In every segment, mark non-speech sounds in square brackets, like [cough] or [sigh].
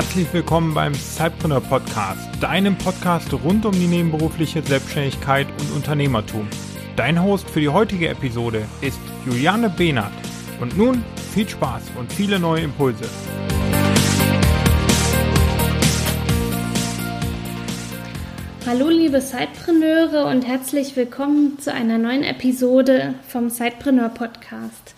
Herzlich willkommen beim Cypreneur Podcast, deinem Podcast rund um die nebenberufliche Selbstständigkeit und Unternehmertum. Dein Host für die heutige Episode ist Juliane Behnert. Und nun viel Spaß und viele neue Impulse. Hallo liebe Sidepreneure und herzlich willkommen zu einer neuen Episode vom Sidepreneur Podcast.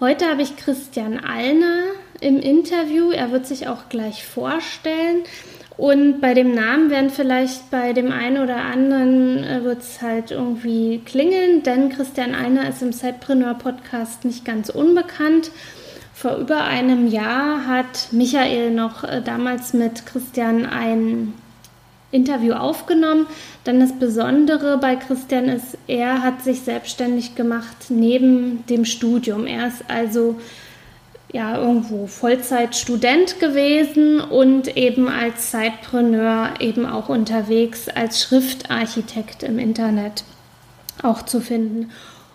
Heute habe ich Christian Allner im Interview. Er wird sich auch gleich vorstellen. Und bei dem Namen werden vielleicht bei dem einen oder anderen äh, wird es halt irgendwie klingeln, denn Christian Einer ist im Sidepreneur Podcast nicht ganz unbekannt. Vor über einem Jahr hat Michael noch äh, damals mit Christian ein Interview aufgenommen. Dann das Besondere bei Christian ist, er hat sich selbstständig gemacht neben dem Studium. Er ist also ja irgendwo Vollzeitstudent gewesen und eben als Zeitpreneur eben auch unterwegs als Schriftarchitekt im Internet auch zu finden.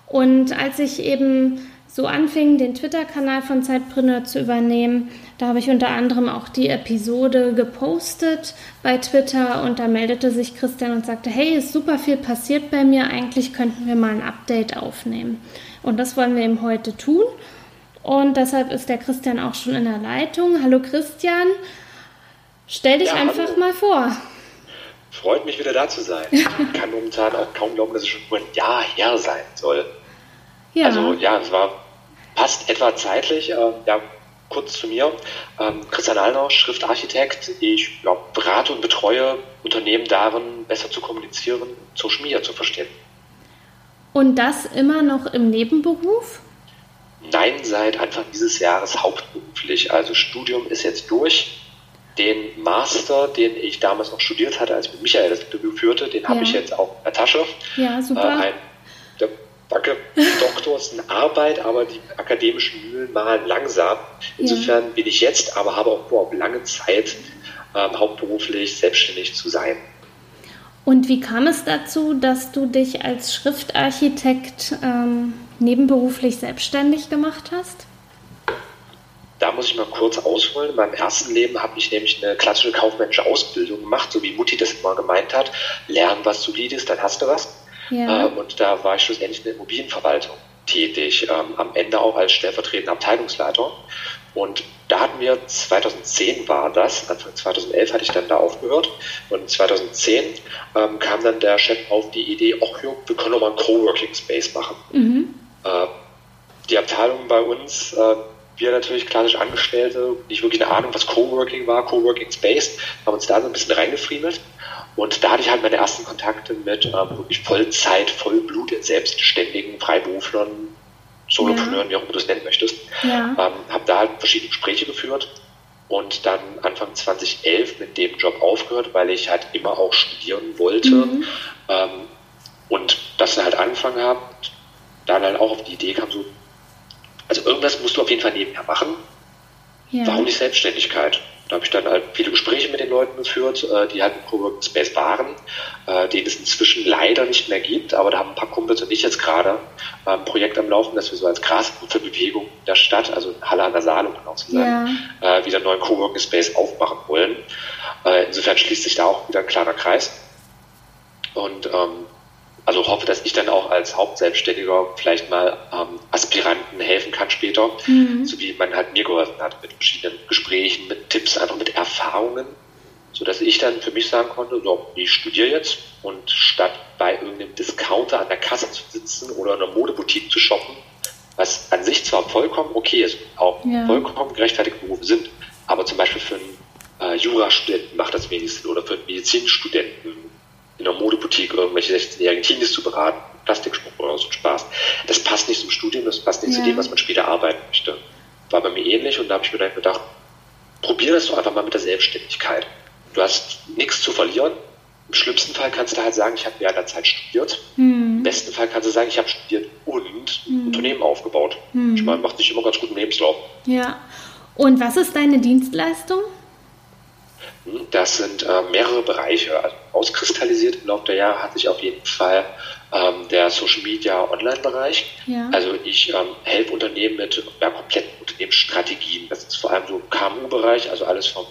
Und als ich eben so anfing, den Twitter-Kanal von Zeitpreneur zu übernehmen, da habe ich unter anderem auch die Episode gepostet bei Twitter und da meldete sich Christian und sagte, hey, ist super viel passiert bei mir, eigentlich könnten wir mal ein Update aufnehmen. Und das wollen wir eben heute tun. Und deshalb ist der Christian auch schon in der Leitung. Hallo Christian, stell dich ja, einfach hallo. mal vor. Freut mich wieder da zu sein. Ich kann momentan auch kaum glauben, dass es schon nur ein Jahr her sein soll. Ja. Also ja, es war passt etwa zeitlich. Äh, ja, kurz zu mir. Ähm, Christian Allner, Schriftarchitekt. Ich ja, berate und betreue Unternehmen darin, besser zu kommunizieren, Social Media zu verstehen. Und das immer noch im Nebenberuf? Nein, seit Anfang dieses Jahres hauptberuflich. Also Studium ist jetzt durch. Den Master, den ich damals noch studiert hatte, als ich mit Michael das Interview führte, den ja. habe ich jetzt auch in der Tasche. Ja, super. Äh, ein, der, danke. [laughs] Doktor ist eine Arbeit, aber die akademischen Mühlen malen langsam. Insofern ja. bin ich jetzt, aber habe auch vor, lange Zeit ähm, hauptberuflich selbstständig zu sein. Und wie kam es dazu, dass du dich als Schriftarchitekt ähm, nebenberuflich selbstständig gemacht hast? Da muss ich mal kurz ausholen. In meinem ersten Leben habe ich nämlich eine klassische kaufmännische Ausbildung gemacht, so wie Mutti das immer gemeint hat. Lernen was solides, dann hast du was. Ja. Äh, und da war ich schlussendlich in der Immobilienverwaltung tätig, ähm, am Ende auch als stellvertretender Abteilungsleiter. Und da hatten wir, 2010 war das, Anfang 2011 hatte ich dann da aufgehört. Und 2010 ähm, kam dann der Chef auf die Idee, ach jo, wir können doch mal einen Coworking Space machen. Mhm. Äh, die Abteilung bei uns, äh, wir natürlich klassisch Angestellte, nicht wirklich eine Ahnung, was Coworking war, Coworking Space, haben uns da so ein bisschen reingefriemelt. Und da hatte ich halt meine ersten Kontakte mit ähm, wirklich Vollzeit, Vollblut, selbstständigen Freiberuflern, Solopreneuren, ja. wie auch immer du es nennen möchtest. Ja. Ähm, habe da halt verschiedene Gespräche geführt und dann Anfang 2011 mit dem Job aufgehört, weil ich halt immer auch studieren wollte mhm. ähm, und das halt angefangen habe. Dann halt auch auf die Idee kam so, also irgendwas musst du auf jeden Fall nebenher machen. Ja. Warum nicht Selbstständigkeit? Da habe ich dann halt viele Gespräche mit den Leuten geführt, äh, die halt im Coworking Space waren, äh, den es inzwischen leider nicht mehr gibt, aber da haben ein paar Kumpels und ich jetzt gerade äh, ein Projekt am Laufen, dass wir so als Graswurzelbewegung der Stadt, also Halle an der Saale, um genau zu sagen, ja. wieder einen neuen Coworking Space aufmachen wollen. Insofern schließt sich da auch wieder ein kleiner Kreis. Und ähm, also hoffe, dass ich dann auch als Hauptselbstständiger vielleicht mal ähm, Aspiranten helfen kann später, mhm. so wie man halt mir geholfen hat mit verschiedenen Gesprächen, mit Tipps, einfach mit Erfahrungen, so dass ich dann für mich sagen konnte, so, ich studiere jetzt und statt bei irgendeinem Discounter an der Kasse zu sitzen oder in einer Modeboutique zu shoppen, was an sich zwar vollkommen okay ist, auch ja. vollkommen gerechtfertigte Berufe sind, aber zum Beispiel für einen äh, Jurastudenten macht das wenig Sinn oder für einen Medizinstudenten in einer Modeboutique irgendwelche 16-jährigen Teenies zu beraten, Plastikspruch oder so Spaß. Das passt nicht zum Studium, das passt nicht ja. zu dem, was man später arbeiten möchte. War bei mir ähnlich und da habe ich mir dann gedacht, probier das doch einfach mal mit der Selbstständigkeit. Du hast nichts zu verlieren. Im schlimmsten Fall kannst du halt sagen, ich habe während der Zeit studiert. Mhm. Im besten Fall kannst du sagen, ich habe studiert und mhm. Unternehmen aufgebaut. Mhm. Ich meine, macht sich immer ganz gut im Lebenslauf. Ja. Und was ist deine Dienstleistung? Das sind äh, mehrere Bereiche. Also auskristallisiert im Laufe der Jahre hat sich auf jeden Fall ähm, der Social Media Online-Bereich. Ja. Also ich ähm, helfe Unternehmen mit ja, kompletten Unternehmensstrategien. Das ist vor allem so KMU-Bereich, also alles vom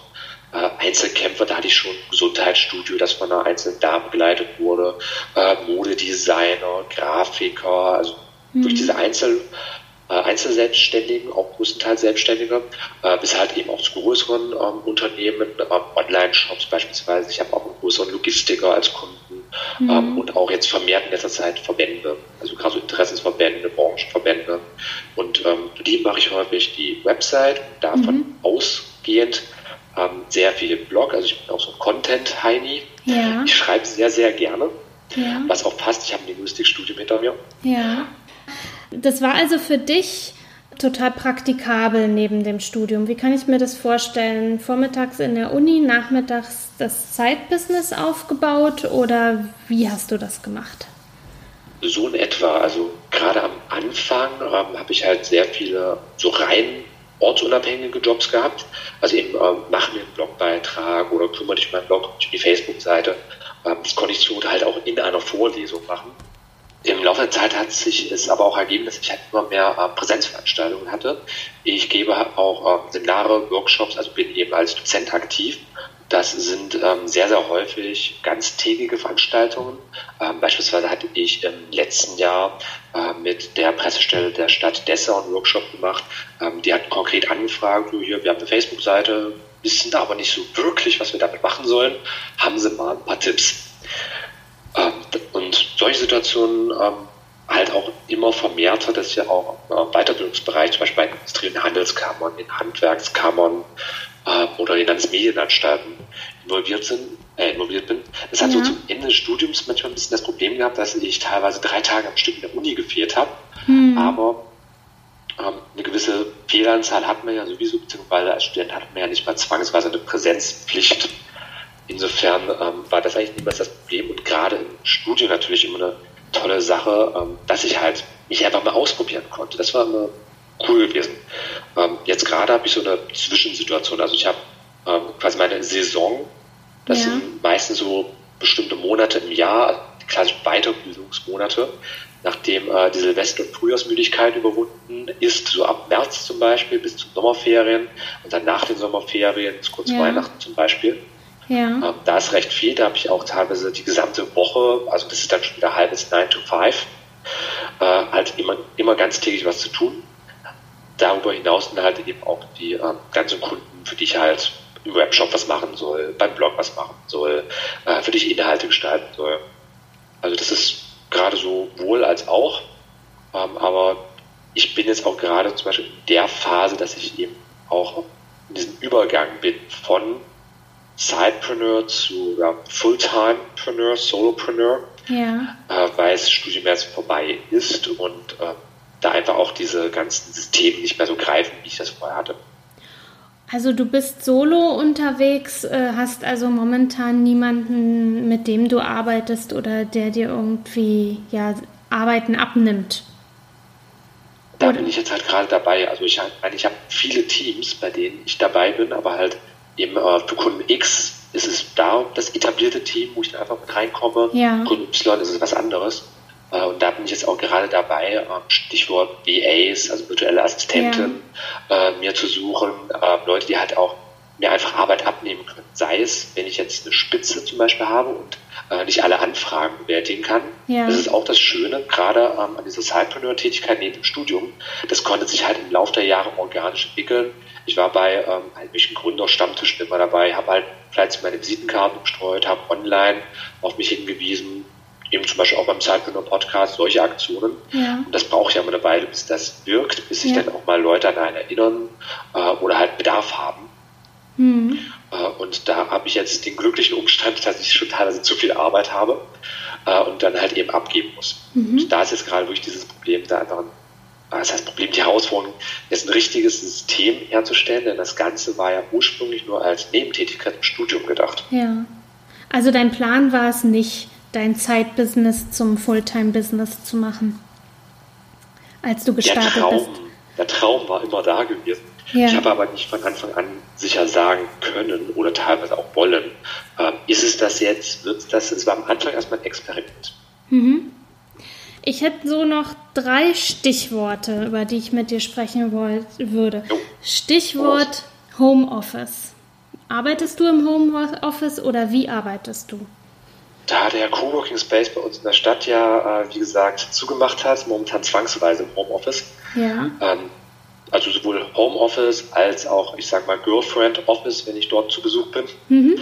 äh, Einzelkämpfer, da hatte ich schon ein Gesundheitsstudio, das von einer einzelnen Dame begleitet wurde, äh, Modedesigner, Grafiker, also mhm. durch diese Einzel, Einzelselbstständigen, auch größtenteils Selbstständige, äh, bis halt eben auch zu größeren ähm, Unternehmen, ähm, Online-Shops beispielsweise. Ich habe auch einen größeren Logistiker als Kunden mhm. ähm, und auch jetzt vermehrt in letzter Zeit Verbände, also gerade so Interessensverbände, Branchenverbände. Und ähm, die mache ich häufig die Website und davon mhm. ausgehend sehr viel Blog, also ich bin auch so ein Content-Heini. Ja. Ich schreibe sehr, sehr gerne. Ja. Was auch passt, ich habe ein Linguistikstudium hinter mir. Ja. Das war also für dich total praktikabel neben dem Studium. Wie kann ich mir das vorstellen? Vormittags in der Uni, nachmittags das Zeitbusiness aufgebaut oder wie hast du das gemacht? So in etwa. Also gerade am Anfang ähm, habe ich halt sehr viele so rein ortsunabhängige Jobs gehabt. Also eben ähm, mach mir einen Blogbeitrag oder kümmere dich um meinen Blog, die Facebook-Seite. Ähm, das konnte ich so halt auch in einer Vorlesung machen. Im Laufe der Zeit hat sich es aber auch ergeben, dass ich halt immer mehr äh, Präsenzveranstaltungen hatte. Ich gebe auch äh, Seminare, Workshops, also bin eben als Dozent aktiv. Das sind ähm, sehr, sehr häufig ganztägige Veranstaltungen. Ähm, beispielsweise hatte ich im letzten Jahr äh, mit der Pressestelle der Stadt Dessau einen Workshop gemacht. Ähm, die hatten konkret angefragt, so hier, wir haben eine Facebook-Seite, wissen aber nicht so wirklich, was wir damit machen sollen. Haben Sie mal ein paar Tipps? Ähm, und solche Situationen ähm, halt auch immer vermehrter, dass ja auch im Weiterbildungsbereich, zum Beispiel bei Industrie- und Handelskammern, in Handwerkskammern äh, oder in Landesmedienanstalten involviert sind, äh, involviert bin. Das hat ja. so zum Ende des Studiums manchmal ein bisschen das Problem gehabt, dass ich teilweise drei Tage am Stück in der Uni gefehlt habe, hm. aber ähm, eine gewisse Fehlanzahl hat man ja sowieso, beziehungsweise als Student hat man ja nicht mal zwangsweise eine Präsenzpflicht Insofern ähm, war das eigentlich niemals das Problem und gerade im Studio natürlich immer eine tolle Sache, ähm, dass ich halt mich einfach mal ausprobieren konnte. Das war immer cool gewesen. Ähm, jetzt gerade habe ich so eine Zwischensituation. Also ich habe ähm, quasi meine Saison, das ja. sind meistens so bestimmte Monate im Jahr, also die klassischen Weiterbildungsmonate, nachdem äh, die Silvester- und Frühjahrsmüdigkeit überwunden ist, so ab März zum Beispiel bis zu Sommerferien und dann nach den Sommerferien bis kurz ja. Weihnachten zum Beispiel. Ja. Ähm, da ist recht viel, da habe ich auch teilweise die gesamte Woche, also das ist dann schon wieder halbes 9 to 5, äh, halt immer, immer ganz täglich was zu tun. Darüber hinaus sind halt eben auch die äh, ganzen Kunden, für die ich halt im Webshop was machen soll, beim Blog was machen soll, äh, für die ich Inhalte gestalten soll. Also das ist gerade so wohl als auch, ähm, aber ich bin jetzt auch gerade zum Beispiel in der Phase, dass ich eben auch in diesem Übergang bin von Sidepreneur zu ja, Fulltimepreneur, Solopreneur, ja. äh, weil das Studium jetzt vorbei ist und äh, da einfach auch diese ganzen Systeme nicht mehr so greifen, wie ich das vorher hatte. Also du bist solo unterwegs, äh, hast also momentan niemanden, mit dem du arbeitest oder der dir irgendwie ja, Arbeiten abnimmt. Da oder? bin ich jetzt halt gerade dabei. Also ich, ich habe viele Teams, bei denen ich dabei bin, aber halt eben äh, für Kunden X ist es da das etablierte Team, wo ich dann einfach mit reinkomme. Ja. Kunden Y ist es was anderes. Äh, und da bin ich jetzt auch gerade dabei, äh, Stichwort VAs, also virtuelle Assistenten, ja. äh, mir zu suchen, äh, Leute, die halt auch mir einfach Arbeit abnehmen können. Sei es, wenn ich jetzt eine Spitze zum Beispiel habe und äh, nicht alle Anfragen bewältigen kann. Ja. Das ist auch das Schöne, gerade ähm, an dieser Sidepreneur-Tätigkeit neben dem Studium. Das konnte sich halt im Laufe der Jahre organisch entwickeln. Ich war bei ähm, irgendwelchen Gründerstammtischen immer dabei, habe halt fleißig meine Visitenkarten gestreut, habe online auf mich hingewiesen, eben zum Beispiel auch beim Zeitpreneur Podcast, solche Aktionen. Ja. Und das braucht ja immer eine Weile, bis das wirkt, bis sich ja. dann auch mal Leute an einen erinnern äh, oder halt Bedarf haben. Mhm. Äh, und da habe ich jetzt den glücklichen Umstand, [laughs] dass ich schon teilweise zu viel Arbeit habe äh, und dann halt eben abgeben muss. Mhm. Und da ist jetzt gerade wirklich dieses Problem, da einfach ein das heißt Problem, die Herausforderung, jetzt ein richtiges System herzustellen, denn das Ganze war ja ursprünglich nur als Nebentätigkeit im Studium gedacht. Ja. Also dein Plan war es nicht, dein Zeitbusiness zum Fulltime-Business zu machen, als du gestartet der Traum, bist. Der Traum war immer da gewesen. Ja. Ich habe aber nicht von Anfang an sicher sagen können oder teilweise auch wollen, äh, ist es das jetzt, wird es das? Es war am Anfang erstmal ein Experiment. Mhm. Ich hätte so noch drei Stichworte, über die ich mit dir sprechen wollt, würde. Stichwort Homeoffice. Arbeitest du im Homeoffice oder wie arbeitest du? Da der Coworking Space bei uns in der Stadt ja, äh, wie gesagt, zugemacht hat, momentan zwangsweise im Homeoffice. Ja. Ähm, also sowohl Homeoffice als auch, ich sag mal, Girlfriend Office, wenn ich dort zu Besuch bin. Mhm.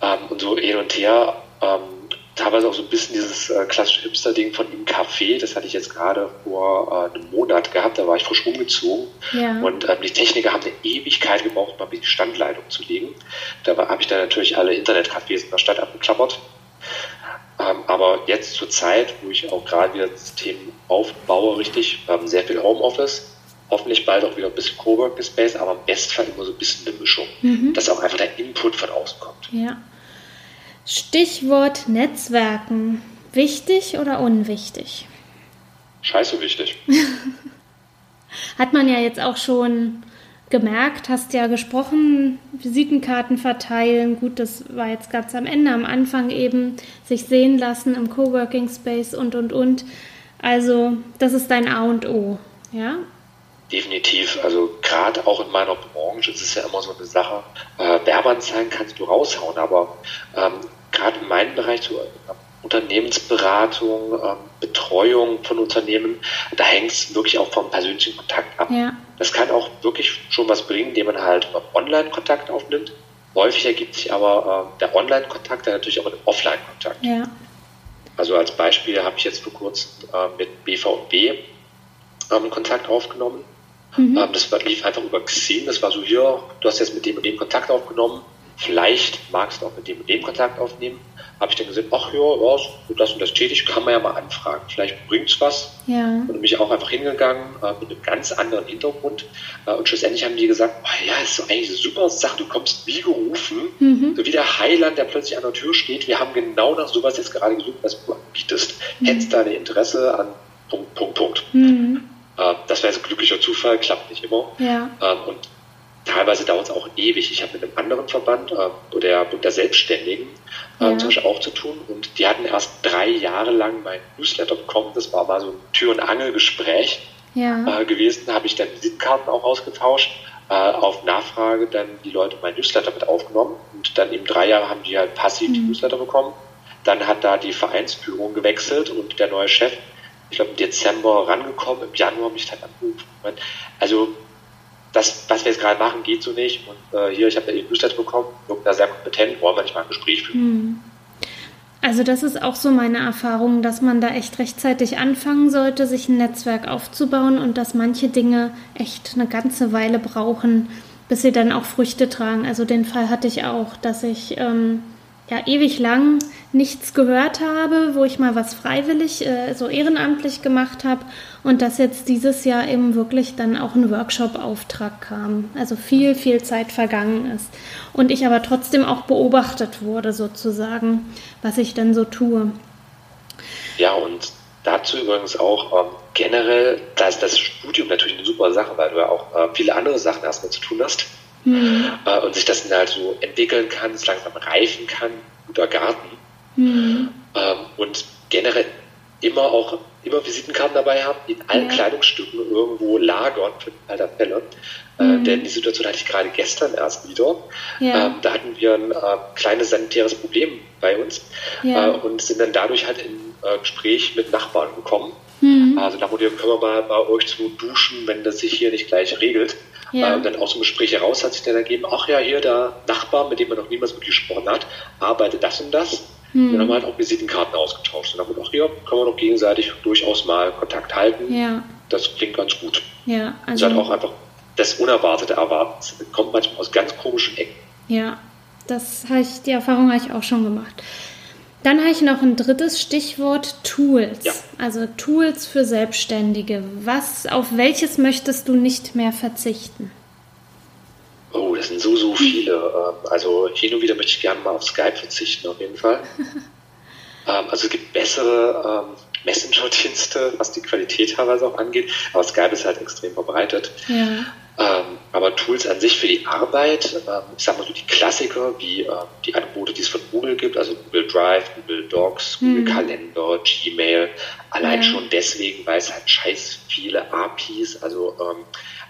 Ähm, und so hin und her. Ähm, teilweise auch so ein bisschen dieses äh, klassische Hipster-Ding von im Café. Das hatte ich jetzt gerade vor äh, einem Monat gehabt. Da war ich frisch umgezogen. Ja. Und ähm, die Techniker haben eine Ewigkeit gebraucht, mal die Standleitung zu legen. Da habe ich dann natürlich alle Internetcafés in der Stadt abgeklappert. Ähm, aber jetzt zur Zeit, wo ich auch gerade wieder das System aufbaue, richtig, ähm, sehr viel Homeoffice, hoffentlich bald auch wieder ein bisschen Coworking Space, aber im Bestfall immer so ein bisschen eine Mischung, mhm. dass auch einfach der Input von außen kommt. Ja. Stichwort Netzwerken. Wichtig oder unwichtig? Scheiße wichtig. [laughs] Hat man ja jetzt auch schon gemerkt, hast ja gesprochen, Visitenkarten verteilen. Gut, das war jetzt ganz am Ende, am Anfang eben sich sehen lassen im Coworking Space und und und. Also, das ist dein A und O, ja? Definitiv. Also gerade auch in meiner Branche ist es ja immer so eine Sache. Äh, Werbeanzeigen kannst du raushauen, aber ähm, gerade in meinem Bereich, so äh, Unternehmensberatung, ähm, Betreuung von Unternehmen, da hängt es wirklich auch vom persönlichen Kontakt ab. Ja. Das kann auch wirklich schon was bringen, indem man halt Online-Kontakt aufnimmt. Häufig ergibt sich aber äh, der Online-Kontakt dann natürlich auch einen Offline-Kontakt. Ja. Also als Beispiel habe ich jetzt vor kurzem äh, mit BVB ähm, Kontakt aufgenommen. Mhm. Ähm, das lief einfach über Xing. Das war so, hier, du hast jetzt mit dem und dem Kontakt aufgenommen. Vielleicht magst du auch mit dem und dem Kontakt aufnehmen. Habe ich dann gesagt, ach ja, ja, das und das tätig, kann man ja mal anfragen. Vielleicht bringt es was. Ja. Und mich auch einfach hingegangen äh, mit einem ganz anderen Hintergrund. Äh, und schlussendlich haben die gesagt, oh ja, ist so eigentlich eine super Sache, du kommst wie gerufen, mhm. so wie der Heiland, der plötzlich an der Tür steht. Wir haben genau nach sowas jetzt gerade gesucht, was du anbietest. Mhm. Hättest da eine Interesse an Punkt, Punkt, Punkt. Mhm. Äh, das wäre jetzt ein glücklicher Zufall, klappt nicht immer. Ja. Ähm, und teilweise dauert es auch ewig. Ich habe mit einem anderen Verband, äh, der Bund der Selbstständigen, äh, ja. zum Beispiel auch zu tun. Und die hatten erst drei Jahre lang mein Newsletter bekommen. Das war mal so ein Tür- und Angel-Gespräch ja. äh, gewesen. Da habe ich dann Visitenkarten auch ausgetauscht. Äh, auf Nachfrage dann die Leute mein Newsletter mit aufgenommen. Und dann eben drei Jahre haben die halt passiv mhm. die Newsletter bekommen. Dann hat da die Vereinsführung gewechselt und der neue Chef ich glaube, im Dezember rangekommen, im Januar mich dann angerufen. Also das, was wir jetzt gerade machen, geht so nicht. Und äh, hier, ich habe da eben Newsletter bekommen, wirkt da sehr kompetent, wollen wir nicht mal ein Gespräch führen. Hm. Also das ist auch so meine Erfahrung, dass man da echt rechtzeitig anfangen sollte, sich ein Netzwerk aufzubauen und dass manche Dinge echt eine ganze Weile brauchen, bis sie dann auch Früchte tragen. Also den Fall hatte ich auch, dass ich ähm, ja ewig lang nichts gehört habe, wo ich mal was freiwillig, äh, so ehrenamtlich gemacht habe und dass jetzt dieses Jahr eben wirklich dann auch ein Workshop-Auftrag kam. Also viel, viel Zeit vergangen ist. Und ich aber trotzdem auch beobachtet wurde, sozusagen, was ich dann so tue. Ja, und dazu übrigens auch ähm, generell, da ist das Studium natürlich eine super Sache, weil du ja auch äh, viele andere Sachen erstmal zu tun hast. Mhm. Äh, und sich das dann halt so entwickeln kann, es langsam reifen kann, guter Garten. Mhm. Ähm, und generell immer auch immer Visitenkarten dabei haben, in allen ja. Kleidungsstücken irgendwo lagern für den Fall der Fälle. Äh, mhm. Äh, denn die Situation hatte ich gerade gestern erst wieder. Ja. Ähm, da hatten wir ein äh, kleines sanitäres Problem bei uns ja. äh, und sind dann dadurch halt in äh, Gespräch mit Nachbarn gekommen. Mhm. Also da wurde, können wir mal bei euch zu duschen, wenn das sich hier nicht gleich regelt. Ja. Äh, dann aus dem Gespräch heraus hat sich dann ergeben, ach ja, hier der Nachbar, mit dem man noch niemals wirklich gesprochen hat, arbeitet das und das. Hm. Dann haben wir halt auch Visitenkarten ausgetauscht. Und dann haben wir ach ja, können wir doch gegenseitig durchaus mal Kontakt halten. Ja. Das klingt ganz gut. Ja, also. Das ist halt auch einfach das Unerwartete erwarten. Das kommt manchmal aus ganz komischen Ecken. Ja, das habe ich, die Erfahrung habe ich auch schon gemacht. Dann habe ich noch ein drittes Stichwort Tools. Ja. Also Tools für Selbstständige. Was, auf welches möchtest du nicht mehr verzichten? Oh, das sind so, so viele. Ähm, also hin und wieder möchte ich gerne mal auf Skype verzichten, auf jeden Fall. [laughs] Ähm, also es gibt bessere ähm, Messenger-Dienste, was die Qualität teilweise auch angeht, aber Skype ist halt extrem verbreitet. Ja. Ähm, aber Tools an sich für die Arbeit, ähm, ich sag mal so die Klassiker, wie äh, die Angebote, die es von Google gibt, also Google Drive, Google Docs, Google mhm. Kalender, Gmail, allein ja. schon deswegen, weil es halt scheiß viele APIs, also ähm,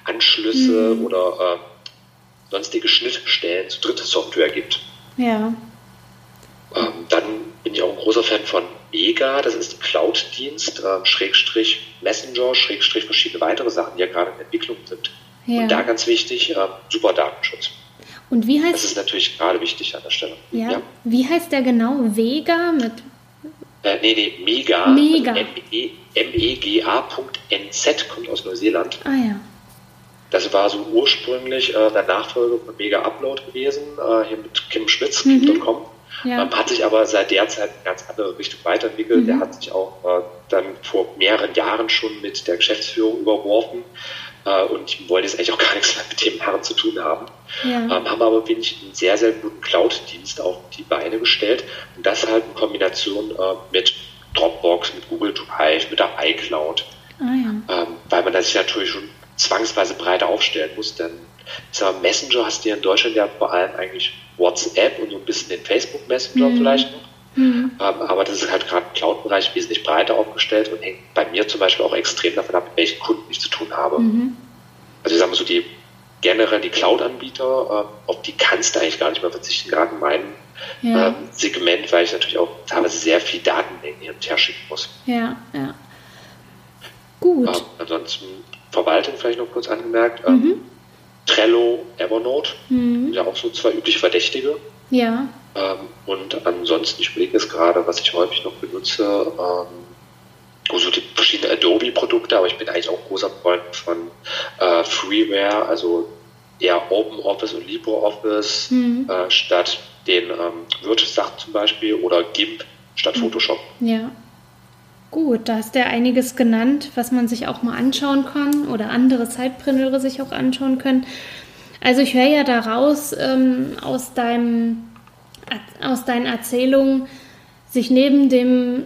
Anschlüsse mhm. oder äh, sonstige Schnittstellen zu dritter Software gibt. Ja. Ähm, dann bin ich auch ein großer Fan von Mega, das ist ein Cloud-Dienst, äh, Schrägstrich Messenger, Schrägstrich verschiedene weitere Sachen, die ja gerade in Entwicklung sind. Ja. Und da ganz wichtig, super Datenschutz. Und wie heißt Das ist natürlich gerade wichtig an der Stelle. Ja. ja. Wie heißt der genau? Vega mit äh, nee, nee, Mega. Mega. Also M-E-G-A.nz kommt aus Neuseeland. Ah ja. Das war so ursprünglich äh, der Nachfolger von Mega Upload gewesen, äh, hier mit Kim Schmitz, mhm. Kim.com. Ja. Ähm, hat sich aber seit der Zeit in ganz andere Richtung weiterentwickelt. Mhm. Der hat sich auch äh, dann vor mehreren Jahren schon mit der Geschäftsführung überworfen und die wollen jetzt eigentlich auch [laughs] gar nichts mehr mit dem Herren zu tun haben. Ja. Ähm, haben aber, finde ich, einen sehr, sehr guten Cloud-Dienst auf die Beine gestellt und das halt in Kombination äh, mit Dropbox, mit Google Drive, mit der iCloud. Ah, ja. ähm, weil man das natürlich schon zwangsweise breiter aufstellen muss, denn ich sag mal, Messenger hast du ja in Deutschland ja vor allem eigentlich WhatsApp und so ein bisschen den Facebook Messenger mhm. vielleicht noch. Mhm. Ähm, aber das ist halt gerade im Cloud-Bereich wesentlich breiter aufgestellt und hängt bei mir zum Beispiel auch extrem davon ab, mit welchen Kunden ich zu tun habe. Mhm. Also ich sage mal so, die generell die Cloud-Anbieter, äh, auf die kannst du eigentlich gar nicht mehr verzichten, gerade in meinem ja. ähm, Segment, weil ich natürlich auch teilweise sehr viel Datenmengen hin und her schicken muss. Ja, ja. Gut. Ähm, ansonsten Verwaltung vielleicht noch kurz angemerkt. Ähm, mhm. Trello, Evernote, mhm. ja auch so zwei übliche Verdächtige. Ja. Ähm, und ansonsten, ich überlege es gerade, was ich häufig noch benutze, ähm, so die verschiedenen Adobe-Produkte, aber ich bin eigentlich auch großer Freund von äh, Freeware, also eher OpenOffice und LibreOffice mhm. äh, statt den ähm, Word-Sachen zum Beispiel oder GIMP statt mhm. Photoshop. Ja. Gut, da hast du ja einiges genannt, was man sich auch mal anschauen kann oder andere Zeitpreneure sich auch anschauen können. Also ich höre ja daraus ähm, aus deinem aus deinen Erzählungen, sich neben dem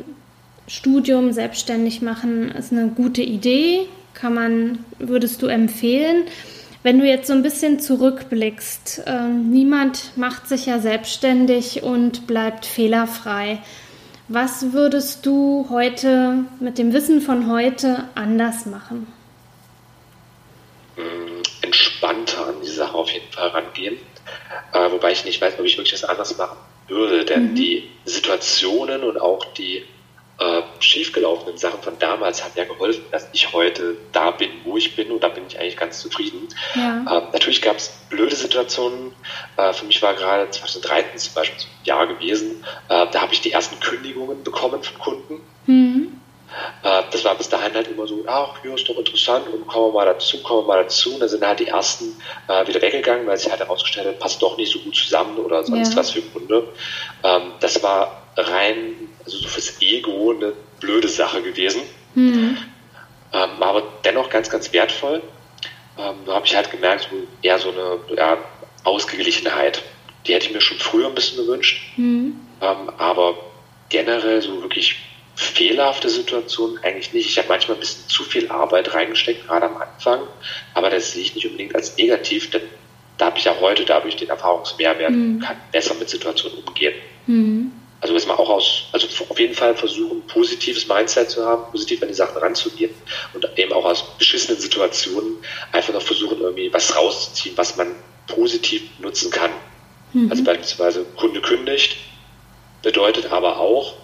Studium selbstständig machen, ist eine gute Idee. Kann man, würdest du empfehlen? Wenn du jetzt so ein bisschen zurückblickst, äh, niemand macht sich ja selbstständig und bleibt fehlerfrei. Was würdest du heute mit dem Wissen von heute anders machen? Hm, entspannter an die Sache auf jeden Fall rangehen. Äh, wobei ich nicht weiß, ob ich wirklich was anderes machen würde, denn mhm. die Situationen und auch die äh, schiefgelaufenen Sachen von damals haben ja geholfen, dass ich heute da bin, wo ich bin und da bin ich eigentlich ganz zufrieden. Ja. Ähm, natürlich gab es blöde Situationen. Äh, für mich war gerade 2013 zum Beispiel so ein Jahr gewesen, äh, da habe ich die ersten Kündigungen bekommen von Kunden. Mhm. Äh, das war bis dahin halt immer so, ach, ja, ist doch interessant und kommen wir mal dazu, kommen wir mal dazu. Und dann sind halt die ersten äh, wieder weggegangen, weil sich halt herausgestellt hat, passt doch nicht so gut zusammen oder sonst ja. was für Gründe. Ähm, das war rein, also so fürs Ego eine blöde Sache gewesen. Mhm. Ähm, aber dennoch ganz, ganz wertvoll. Ähm, da habe ich halt gemerkt, so eher so eine ja, Ausgeglichenheit. Die hätte ich mir schon früher ein bisschen gewünscht. Mhm. Ähm, aber generell so wirklich fehlerhafte Situation eigentlich nicht. Ich habe manchmal ein bisschen zu viel Arbeit reingesteckt, gerade am Anfang, aber das sehe ich nicht unbedingt als negativ, denn da habe ich ja heute dadurch den Erfahrungsmehrwert mhm. und kann besser mit Situationen umgehen. Mhm. Also jetzt mal auch aus, also auf jeden Fall versuchen, positives Mindset zu haben, positiv an die Sachen ranzugehen und eben auch aus beschissenen Situationen einfach noch versuchen, irgendwie was rauszuziehen, was man positiv nutzen kann. Mhm. Also beispielsweise Kunde kündigt, bedeutet aber auch,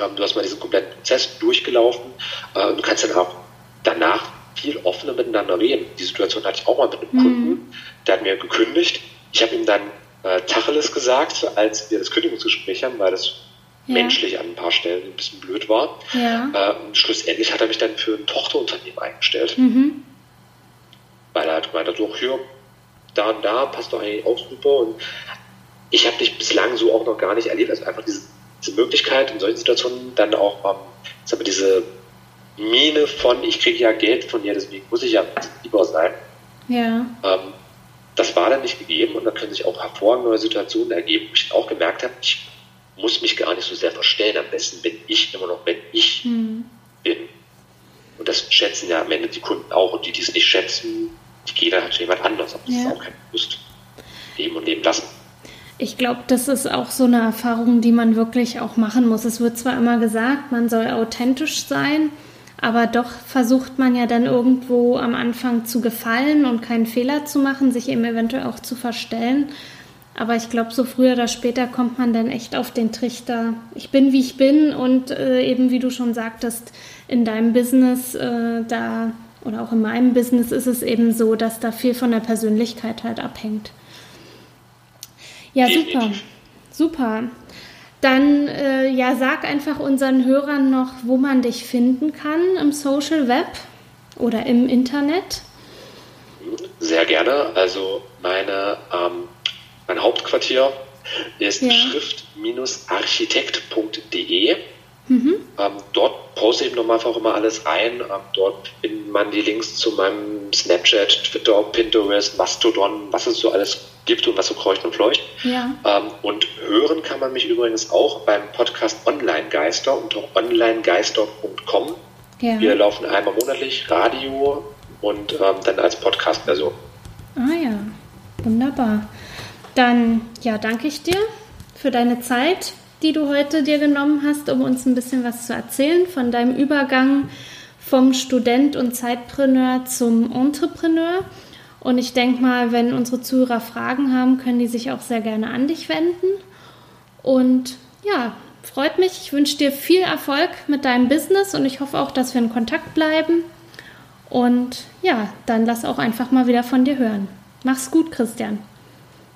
ähm, du hast mal diesen kompletten Prozess durchgelaufen äh, und du kannst dann auch danach viel offener miteinander reden. Die Situation hatte ich auch mal mit einem mhm. Kunden, der hat mir gekündigt. Ich habe ihm dann äh, Tacheles gesagt, als wir das Kündigungsgespräch haben, weil das ja. menschlich an ein paar Stellen ein bisschen blöd war. Ja. Äh, und schlussendlich hat er mich dann für ein Tochterunternehmen eingestellt. Mhm. Weil er halt gemeint hat, so, hier, da und da passt doch eigentlich auch super. Und ich habe dich bislang so auch noch gar nicht erlebt. Also einfach diese diese Möglichkeit in solchen Situationen dann auch ähm, sag diese Mine von, ich kriege ja Geld von dir, deswegen muss ich ja lieber sein. Ja. Ähm, das war dann nicht gegeben und da können sich auch hervorragende neue Situationen ergeben, wo ich auch gemerkt habe, ich muss mich gar nicht so sehr verstellen. Am besten bin ich immer noch, wenn ich mhm. bin. Und das schätzen ja am Ende die Kunden auch. Und die, die es nicht schätzen, die gehen dann halt zu jemand anders. Aber das ja. ist auch kein Lust. Leben und leben lassen. Ich glaube, das ist auch so eine Erfahrung, die man wirklich auch machen muss. Es wird zwar immer gesagt, man soll authentisch sein, Aber doch versucht man ja dann irgendwo am Anfang zu gefallen und keinen Fehler zu machen, sich eben eventuell auch zu verstellen. Aber ich glaube, so früher oder später kommt man dann echt auf den Trichter. Ich bin, wie ich bin und äh, eben, wie du schon sagtest, in deinem Business äh, da oder auch in meinem Business ist es eben so, dass da viel von der Persönlichkeit halt abhängt. Ja, super. Super. Dann äh, ja, sag einfach unseren Hörern noch, wo man dich finden kann im Social Web oder im Internet. Sehr gerne. Also meine, ähm, mein Hauptquartier ist ja. schrift-architekt.de. Mhm. Ähm, dort poste ich normal auch immer alles ein. Ähm, dort findet man die Links zu meinem Snapchat, Twitter, Pinterest, Mastodon, was es so alles gibt und was so kreucht und fleucht. Ja. Ähm, und hören kann man mich übrigens auch beim Podcast Online Geister unter onlinegeister.com. Ja. Wir laufen einmal monatlich Radio und ähm, dann als Podcast-Version. Ah ja, wunderbar. Dann ja, danke ich dir für deine Zeit, die du heute dir genommen hast, um uns ein bisschen was zu erzählen von deinem Übergang vom Student und Zeitpreneur zum Entrepreneur. Und ich denke mal, wenn unsere Zuhörer Fragen haben, können die sich auch sehr gerne an dich wenden. Und ja, freut mich. Ich wünsche dir viel Erfolg mit deinem Business und ich hoffe auch, dass wir in Kontakt bleiben. Und ja, dann lass auch einfach mal wieder von dir hören. Mach's gut, Christian.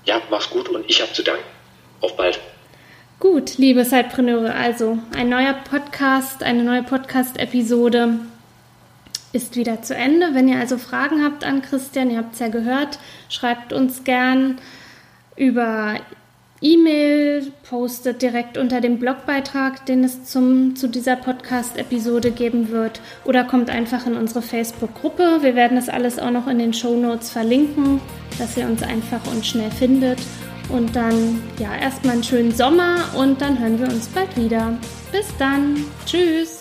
Ja, mach's gut und ich habe zu danken. Auf bald. Gut, liebe Zeitpreneure, also ein neuer Podcast, eine neue Podcast-Episode ist wieder zu Ende. Wenn ihr also Fragen habt an Christian, ihr habt es ja gehört, schreibt uns gern über E-Mail, postet direkt unter dem Blogbeitrag, den es zum, zu dieser Podcast-Episode geben wird, oder kommt einfach in unsere Facebook-Gruppe. Wir werden das alles auch noch in den Show Notes verlinken, dass ihr uns einfach und schnell findet. Und dann, ja, erstmal einen schönen Sommer und dann hören wir uns bald wieder. Bis dann. Tschüss.